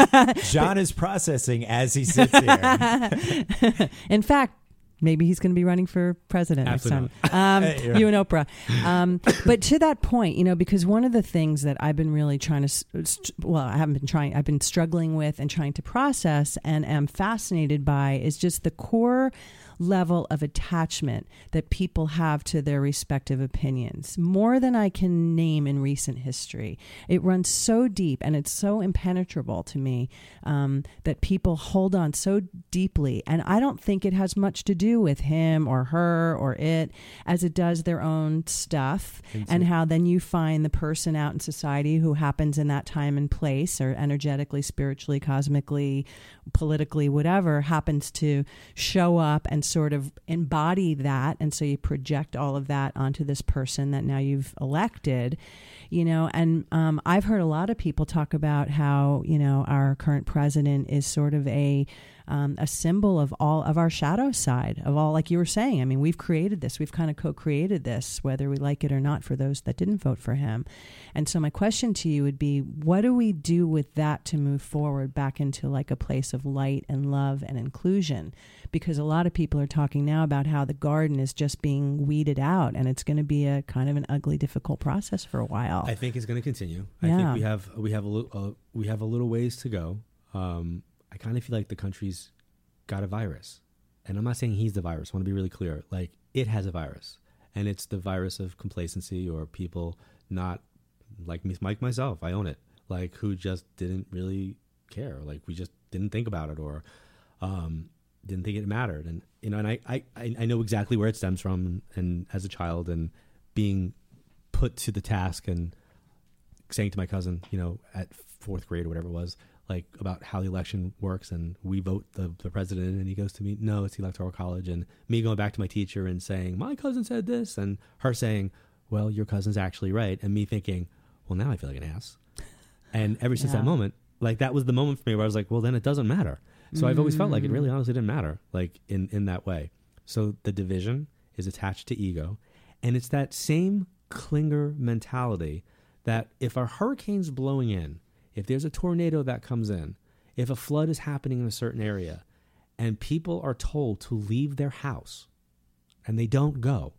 John is processing as he sits here. In fact, Maybe he's going to be running for president Absolutely next time. [laughs] Um, You and Oprah. Um, [laughs] but to that point, you know, because one of the things that I've been really trying to, well, I haven't been trying, I've been struggling with and trying to process and am fascinated by is just the core level of attachment that people have to their respective opinions, more than I can name in recent history. It runs so deep and it's so impenetrable to me um, that people hold on so deeply. And I don't think it has much to do with him or her or it as it does their own stuff and how then you find the person out in society who happens in that time and place or energetically, spiritually, cosmically, politically, whatever, happens to show up and sort of embody that. And so you project all of that onto this person that now you've elected, you know. And um, I've heard a lot of people talk about how, you know, our current president is sort of a, um, a symbol of all of our shadow side of all like you were saying i mean we've created this we've kind of co-created this whether we like it or not for those that didn't vote for him and so my question to you would be what do we do with that to move forward back into like a place of light and love and inclusion because a lot of people are talking now about how the garden is just being weeded out and it's going to be a kind of an ugly difficult process for a while I think it's going to continue. I Yeah. think we have we have a little uh, we have a little ways to go. Um, I kind of feel like the country's got a virus, and I'm not saying he's the virus. I want to be really clear. Like it has a virus, and it's the virus of complacency or people not like me, like myself. I own it. Like who just didn't really care. Like we just didn't think about it or um, didn't think it mattered. And you know, and I I I know exactly where it stems from. And as a child, and being put to the task and saying to my cousin, you know, at fourth grade or whatever it was, like about how the election works and we vote the, the president and he goes to me, no, it's the electoral college. And me going back to my teacher and saying, my cousin said this and her saying, well, your cousin's actually right. And me thinking, well, now I feel like an ass. And ever since Yeah. that moment, like that was the moment for me where I was like, well, then it doesn't matter. So I've always felt like it really mm. honestly didn't matter, like in, in that way. So the division is attached to ego. And it's that same clinger mentality that if a hurricane's blowing in, if there's a tornado that comes in, if a flood is happening in a certain area, and people are told to leave their house and they don't go,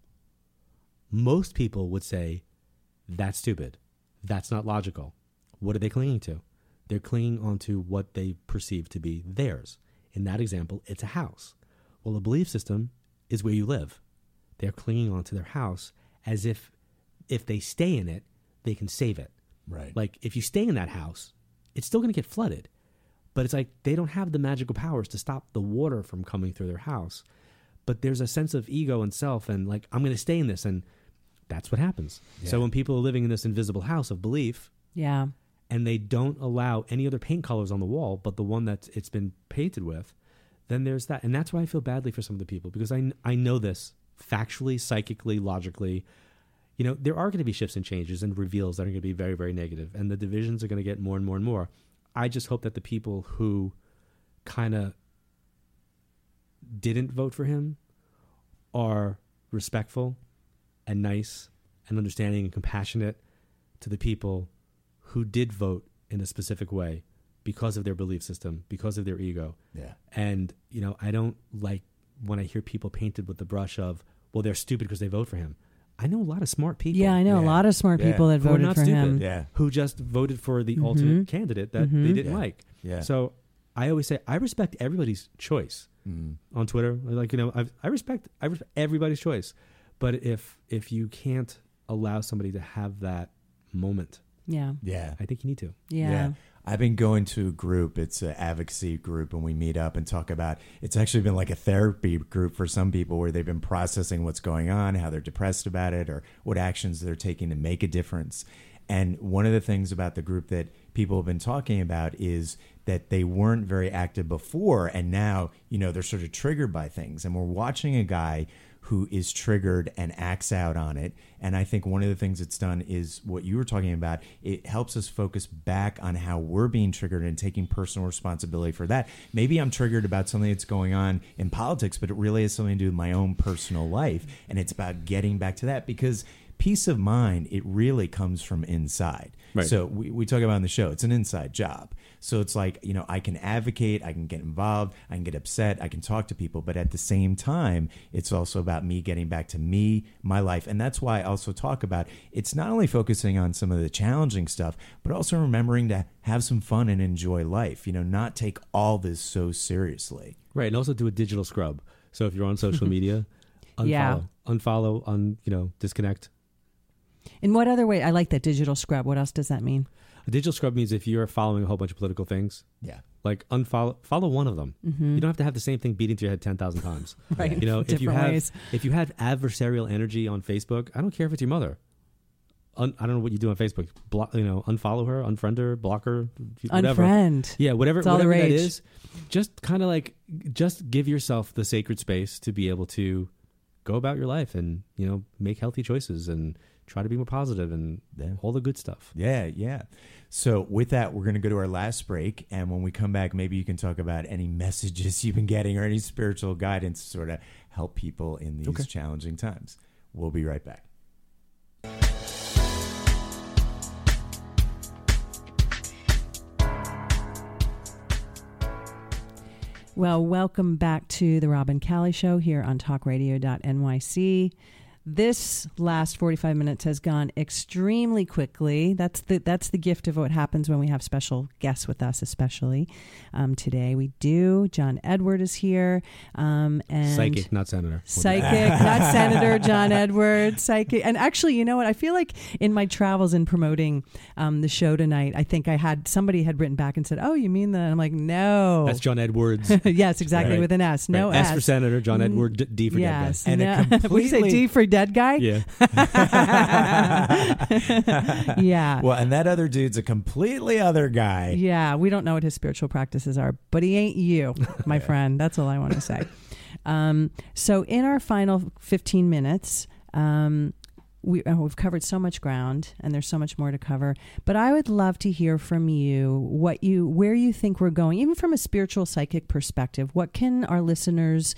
most people would say, that's stupid. That's not logical. What are they clinging to? They're clinging onto what they perceive to be theirs. In that example, it's a house. Well, a belief system is where you live. They're clinging onto their house as if if they stay in it, they can save it. Right. Like if you stay in that house, it's still going to get flooded. But it's like they don't have the magical powers to stop the water from coming through their house. But there's a sense of ego and self and like I'm going to stay in this and that's what happens. So when people are living in this invisible house of belief yeah and they don't allow any other paint colors on the wall but the one that it's been painted with, then there's that. And that's why I feel badly for some of the people because I I know this factually, psychically, logically. You know, there are going to be shifts and changes and reveals that are going to be very, very negative, and the divisions are going to get more and more and more. I just hope that the people who kind of didn't vote for him are respectful and nice and understanding and compassionate to the people who did vote in a specific way because of their belief system, because of their ego. Yeah. And, you know, I don't like when I hear people painted with the brush of, well, they're stupid because they vote for him. I know a lot of smart people yeah i know a Yeah. lot of smart Yeah. people that Who are voted not for stupid. him Yeah. who just voted for the Mhm. ultimate candidate that they Mhm. didn't Yeah. like. Yeah. So I always say I respect everybody's choice Mm. on Twitter. Like you know, I, I respect I respect everybody's choice, but if if you can't allow somebody to have that moment, yeah Yeah. I think you need to. yeah, I've been going to a group. It's an advocacy group, and we meet up and talk about. It's actually been like a therapy group for some people, where they've been processing what's going on, how they're depressed about it, or what actions they're taking to make a difference. And one of the things about the group that people have been talking about is that they weren't very active before, and now you know they're sort of triggered by things. And we're watching a guy who is triggered and acts out on it. And I think one of the things it's done is what you were talking about. It helps us focus back on how we're being triggered and taking personal responsibility for that. Maybe I'm triggered about something that's going on in politics, but it really has something to do with my own personal life. And it's about getting back to that because peace of mind, it really comes from inside. Right. So we, we talk about on the show, it's an inside job. So it's like, you know, I can advocate, I can get involved, I can get upset, I can talk to people, but at the same time, it's also about me getting back to me, my life. And that's why I also talk about it's not only focusing on some of the challenging stuff, but also remembering to have some fun and enjoy life, you know, not take all this so seriously. Right, and also do a digital scrub. So if you're on social [laughs] media, unfollow, Yeah. unfollow, un, you know, disconnect. In what other way? I like that digital scrub. What else does that mean? A digital scrub means if you're following a whole bunch of political things, Yeah. like unfollow, follow one of them. You don't have to have the same thing beating to your head ten thousand times. Mm-hmm. [laughs] Right. You know, if you have ways. if you have adversarial energy on Facebook, I don't care if it's your mother. Un, I don't know what you do on Facebook. Block, you know, unfollow her, unfriend her, block her, whatever. Unfriend. Yeah, whatever, It's all the whatever that is. Just kind of like, just give yourself the sacred space to be able to go about your life and you know make healthy choices and try to be more positive and Yeah. all the good stuff. Yeah, yeah. So with that, we're going to go to our last break, and when we come back, maybe you can talk about any messages [laughs] you've been getting or any spiritual guidance to sort of help people in these Okay. challenging times. We'll be right back. Well, welcome back to the Rob and Callie Show here on talkradio.nyc. This last 45 minutes has gone extremely quickly. That's the that's the gift of what happens when we have special guests with us, especially um, today. We do. John Edward is here, um, and Psychic, not senator. Psychic, not [laughs] Senator John Edwards. Psychic, and actually, you know what? I feel like in my travels in promoting um, the show tonight, I think I had somebody had written back and said, "Oh, you mean that?" I'm like, "No." That's John Edwards. [laughs] yes, exactly, Right. with an S. No Right. S. S for senator, John Edward, D, for yes. dead And a no. [laughs] You say? D for dead guy? Yeah. [laughs] [laughs] yeah. Well, and that other dude's a completely other guy. Yeah, we don't know what his spiritual practices are, but he ain't you, my [laughs] friend. That's all I want to say. Um, so, in our final 15 minutes, um, we, oh, we've covered so much ground, and there's so much more to cover. But I would love to hear from you what you, where you think we're going, even from a spiritual psychic perspective. What can our listeners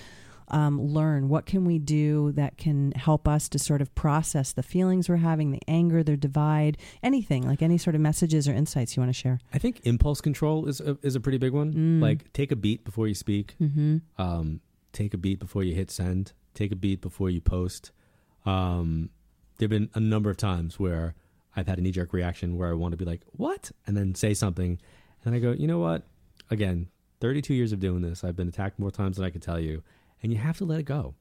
um, learn? What can we do that can help us to sort of process the feelings we're having, the anger, the divide, anything like any sort of messages or insights you want to share? I think impulse control is a, is a pretty big one. Mm. Like take a beat before you speak. Mm-hmm. Um, take a beat before you hit send. Take a beat before you post. Um, there've been a number of times where I've had a knee jerk reaction where I want to be like, "What?" and then say something, and I go, "You know what?" Again, 32 years of doing this, I've been attacked more times than I can tell you, and you have to let it go.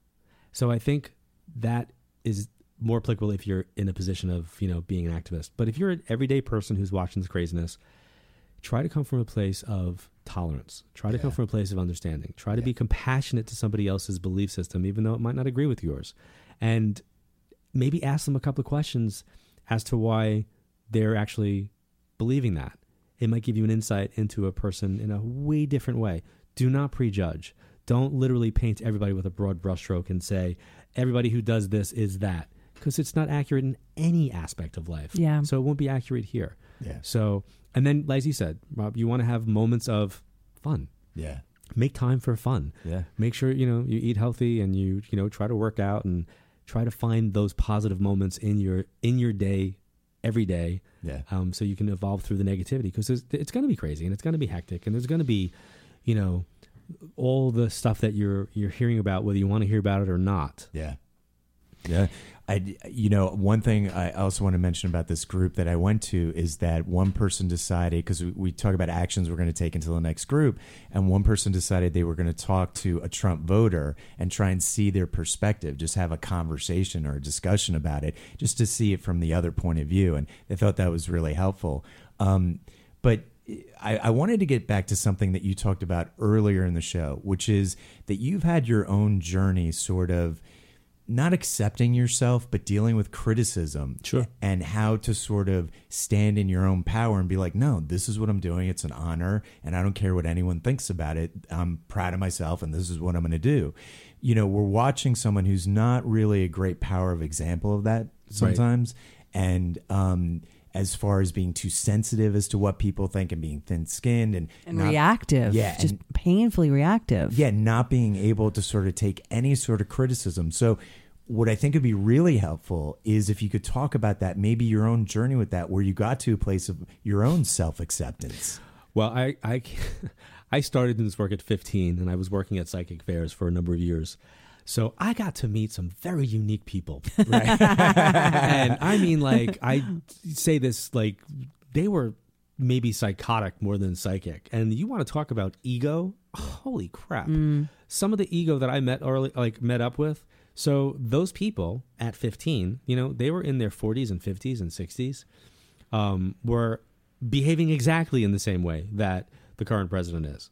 So I think that is more applicable if you're in a position of you know being an activist. But if you're an everyday person who's watching this craziness, try to come from a place of tolerance. Try to come from a place of understanding. Try to Yeah. be compassionate to somebody else's belief system, even though it might not agree with yours. And maybe ask them a couple of questions as to why they're actually believing that. It might give you an insight into a person in a way different way. Do not prejudge. Don't literally paint everybody with a broad brushstroke and say, everybody who does this is that. Because it's not accurate in any aspect of life. Yeah. So it won't be accurate here. Yeah. So, and then, like you said, Rob, you want to have moments of fun. Yeah. Make time for fun. Yeah. Make sure you know you eat healthy and you you know try to work out and try to find those positive moments in your in your day every day, Yeah. um, so you can evolve through the negativity because it's, it's going to be crazy and it's going to be hectic and there's going to be, you know, all the stuff that you're you're hearing about whether you want to hear about it or not. Yeah. Yeah. I, you know, one thing I also want to mention about this group that I went to is that one person decided, because we, we talk about actions we're going to take into the next group, and one person decided they were going to talk to a Trump voter and try and see their perspective, just have a conversation or a discussion about it, just to see it from the other point of view. And they thought that was really helpful. Um, but I, I wanted to get back to something that you talked about earlier in the show, which is that you've had your own journey sort of not accepting yourself, but dealing with criticism. Sure. And how to sort of stand in your own power and be like, no, this is what I'm doing. It's an honor. And I don't care what anyone thinks about it. I'm proud of myself and this is what I'm going to do. You know, we're watching someone who's not really a great power of example of that sometimes. And, um, as far as being too sensitive as to what people think and being thin skinned and, And not- reactive. Yeah, Just and- painfully reactive. yeah, not being able to sort of take any sort of criticism. So, what I think would be really helpful is if you could talk about that, maybe your own journey with that, where you got to a place of your own self acceptance. Well, I, I, [laughs] I started in this work at 15 and I was working at psychic fairs for a number of years. So I got to meet some very unique people. [laughs] Right. and I mean, like, I say this, like, they were maybe psychotic more than psychic. And you want to talk about ego? Holy crap. Some of the ego that I met early, like, met up with. So those people at 15, you know, they were in their 40s and 50s and 60s, um, were behaving exactly in the same way that the current president is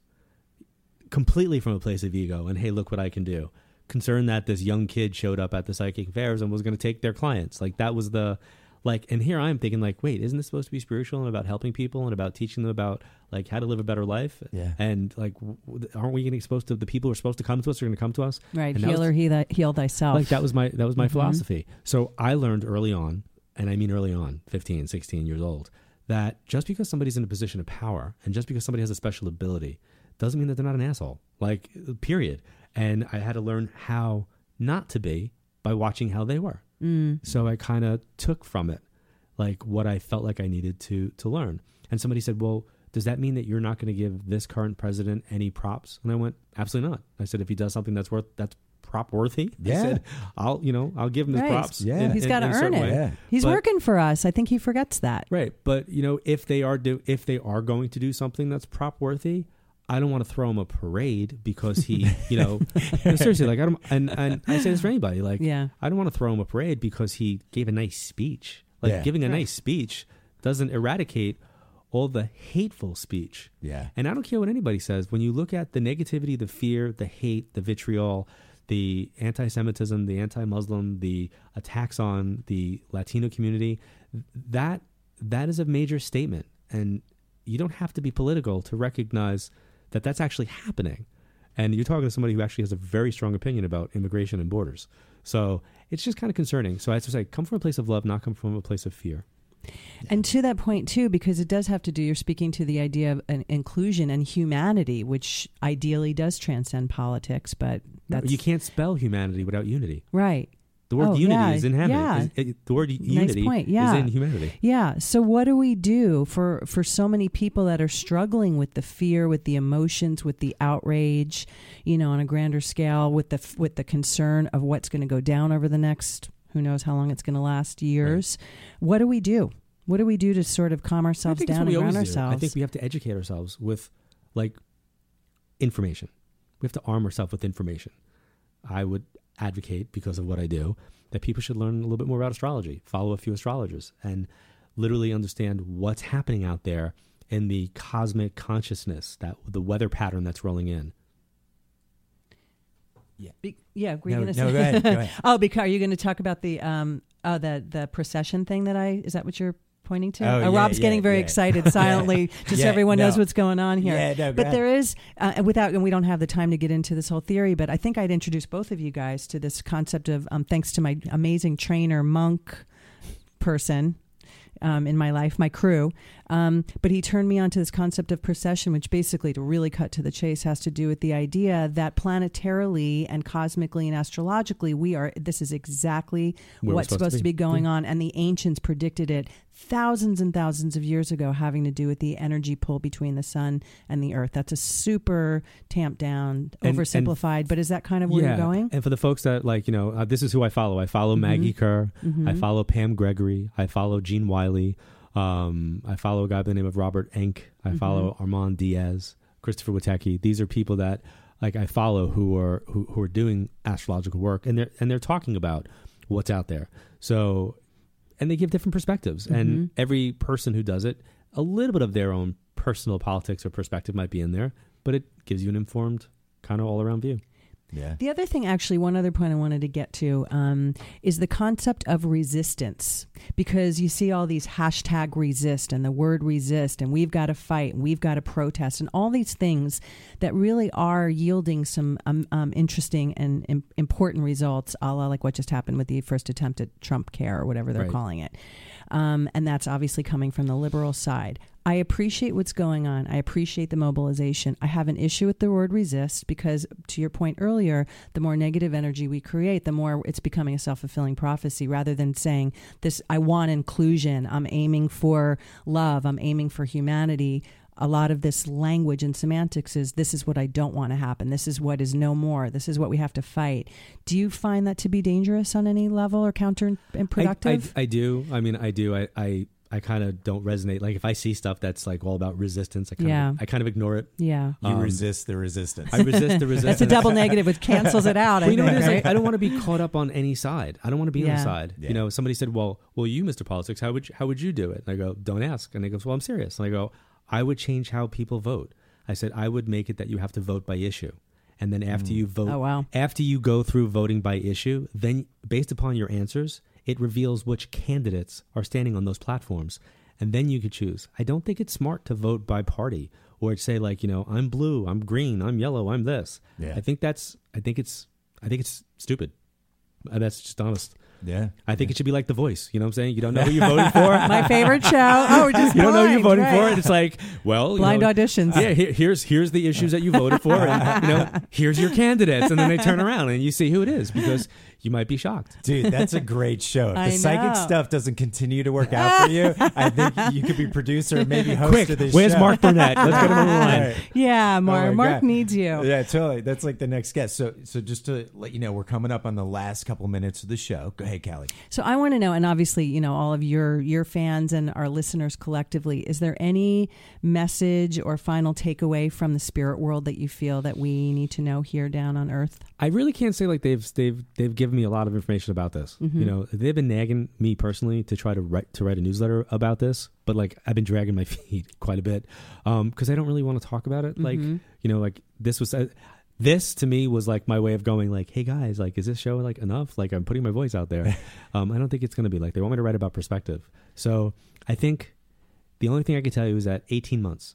completely from a place of ego and hey look what i can do concerned that this young kid showed up at the psychic fairs and was going to take their clients like that was the like and here i'm thinking like wait isn't this supposed to be spiritual and about helping people and about teaching them about like how to live a better life Yeah. and like w- aren't we getting supposed to the people who are supposed to come to us are going to come to us Right. And that was- Healer, he that heal thyself. like that was my that was my Mhm. philosophy so i learned early on and i mean early on 15 16 years old that just because somebody's in a position of power and just because somebody has a special ability doesn't mean that they're not an asshole like period and i had to learn how not to be by watching how they were Mm. so i kind of took from it like what i felt like i needed to to learn and somebody said well does that mean that you're not going to give this current president any props and i went absolutely not i said if he does something that's worth that's prop worthy i Yeah. said i'll you know i'll give him his Right. props Yeah. in- He's in- got to earn it. Yeah. He's But- working for us. I think he forgets that. right but you know if they are do if they are going to do something that's prop worthy I don't want to throw him a parade because he, [laughs] you know, no, seriously, like I don't, and, and I say this for anybody, like Yeah. I don't want to throw him a parade because he gave a nice speech. Like Yeah. giving a Right. nice speech doesn't eradicate all the hateful speech. Yeah. And I don't care what anybody says. When you look at the negativity, the fear, the hate, the vitriol, the anti Semitism, the anti Muslim, the attacks on the Latino community, that that is a major statement. And you don't have to be political to recognize that that's actually happening. And you're talking to somebody who actually has a very strong opinion about immigration and borders. So it's just kind of concerning. So I have to say, come from a place of love, not come from a place of fear. And to that point too, because it does have to do. You're speaking to the idea of an inclusion and humanity, which ideally does transcend politics, but that's you can't spell humanity without unity. right. The word Oh, unity yeah, is in heaven. yeah. It- the word unity point, yeah. is in humanity. Yeah. So what do we do for for so many people that are struggling with the fear, with the emotions, with the outrage, you know, on a grander scale, with the with the concern of what's going to go down over the next who knows how long it's going to last years? What do we do? What do we do to sort of calm ourselves down and ground do. ourselves? I think we have to educate ourselves with like information. We have to arm ourselves with information. I would advocate because of what I do that people should learn a little bit more about astrology, follow a few astrologers, and literally understand what's happening out there in the cosmic consciousness, that the weather pattern that's rolling in. Be- yeah, were you No, gonna no, say? go ahead, go ahead. [laughs] oh, because are you going to talk about the um oh the the precession thing that I is that what you're pointing to? Oh, yeah, Rob's yeah, getting very yeah. excited silently, [laughs] just so Yeah, everyone knows what's going on here. Yeah, no, but ahead. there is uh, without and we don't have the time to get into this whole theory, but I think I'd introduce both of you guys to this concept of um, thanks to my amazing trainer monk person um, in my life, my crew. Um, but he turned me on to this concept of precession, which basically, to really cut to the chase, has to do with the idea that planetarily and cosmically and astrologically, we are. This is exactly Where what's supposed to supposed to be. be, going on, and the ancients predicted it thousands and thousands of years ago, having to do with the energy pull between the sun and the earth. That's a super tamped down, And- and- oversimplified. but is that kind of where you're going? And for the folks that like, you know, uh, this is who I follow. I follow Maggie Kerr. Mm-hmm. I follow Pam Gregory. I follow Gene Wiley. Um, I follow a guy by the name of Robert Enck. I Mm-hmm. follow Armand Diaz, Christopher Witecki. These are people that like I follow who are who, who are doing astrological work and they're and they're talking about what's out there. So and they give different perspectives. Mm-hmm. And every person who does it, a little bit of their own personal politics or perspective might be in there, but it gives you an informed kind of all around view. Yeah. The other thing, actually, one other point I wanted to get to um, is the concept of resistance. Because you see all these hashtag resist and the word resist, and we've got to fight, and we've got to protest, and all these things that really are yielding some um, um, interesting and im- important results, a la like what just happened with the first attempt at Trump Care or whatever they're Right. calling it. Um, and that's obviously coming from the liberal side. I appreciate what's going on. I appreciate the mobilization. I have an issue with the word resist because, to your point earlier, the more negative energy we create, the more it's becoming a self fulfilling prophecy rather than saying, This, I want inclusion. I'm aiming for love. I'm aiming for humanity. A lot of this language and semantics is this is what I don't want to happen. This is what is no more. This is what we have to fight. Do you find that to be dangerous on any level or counterproductive? I, I, I do. I mean, I do. I, I I kind of don't resonate. Like if I see stuff that's like all about resistance, I kind Yeah. of I kind of ignore it. yeah. You Um, resist the resistance. I resist the [laughs] resistance. That's a double negative, which cancels it out. I Well, you know think, it is? right? Like, I don't want to be caught up on any side. I don't want to be on Yeah. the side. Yeah. You know, somebody said, "Well, well, you, Mr. Politics, how would you, how would you do it?" And I go, "Don't ask." And they goes, "Well, I'm serious." And I go, "I would change how people vote." I said, "I would make it that you have to vote by issue." And then after you vote, Oh, wow. after you go through voting by issue, then based upon your answers, it reveals which candidates are standing on those platforms, and then you could choose. I don't think it's smart to vote by party or say like you know I'm blue, I'm green, I'm yellow, I'm this. Yeah. I think that's I think it's I think it's stupid. Uh, That's just honest. Yeah. I think it should be like The Voice. You know what I'm saying? You don't know who you're voting [laughs] for. My favorite show. Oh, we're just [laughs] you don't know who you're blind, voting for, right. and it's like, well, you blind know, auditions. yeah, here, here's here's the issues that you voted for, and you know, [laughs] here's your candidates, and then they turn around and you see who it is because you might be shocked. Dude, that's a great show. If [laughs] I the psychic know. stuff doesn't continue to work out for you, I think [laughs] you could be producer maybe host Quick, of this where's show. Mark Burnett? Let's get him on the [laughs] line. Right. Yeah, oh Mark. Oh Mark God. needs you. Yeah, totally. That's like the next guest. So, so just to let you know, we're coming up on the last couple minutes of the show. Go ahead, Callie. So I want to know, and obviously, you know, all of your your fans and our listeners collectively, is there any message or final takeaway from the spirit world that you feel that we need to know here down on Earth? I really can't say like they've they've they've given me a lot of information about this. Mm-hmm. You know, they've been nagging me personally to try to write to write a newsletter about this, but like I've been dragging my [laughs] feet quite a bit because I don't really want to talk about it. Like Mm-hmm. you know, like this was. Uh, this to me was like my way of going like hey guys like is this show like enough like i'm putting my voice out there [laughs] um, i don't think it's going to be like they want me to write about perspective so i think the only thing i can tell you is that 18 months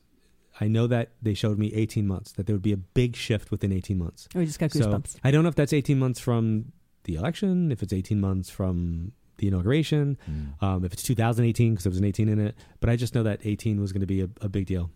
i know that they showed me 18 months that there would be a big shift within 18 months Oh, we just got so goosebumps. I don't know if that's 18 months from the election, if it's 18 months from the inauguration, um, if it's 2018 because there was an 18 in it. But I just know that 18 was going to be a, a big deal.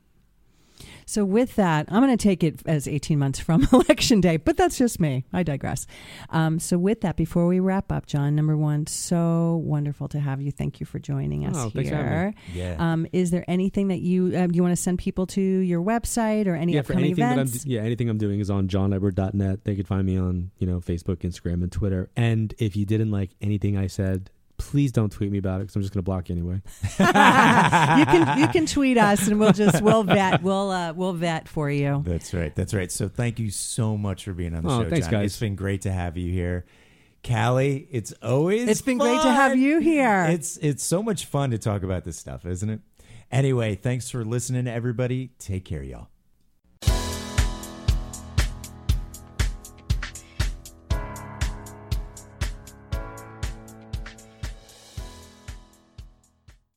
So with that, I'm going to take it as 18 months from [laughs] election day, but that's just me. I digress. Um, so with that, before we wrap up, John, number one, so wonderful to have you. Thank you for joining us Oh, thanks for here. Yeah. Um, is there anything that you do you want to send people to your website or any yeah, for upcoming anything that I'm events? yeah anything I'm doing is on johnedward.net. They could find me on you know Facebook, Instagram, and Twitter. And if you didn't like anything I said, please don't tweet me about it because I'm just going to block you anyway. [laughs] you can you can tweet us and we'll just we'll vet we'll uh, we'll vet for you. That's right. That's right. So thank you so much for being on the Oh, show, thanks, John. guys. It's been great to have you here. Callie, it's always It's been great to have you here. It's it's so much fun to talk about this stuff, isn't it? Anyway, thanks for listening, everybody. Take care, y'all.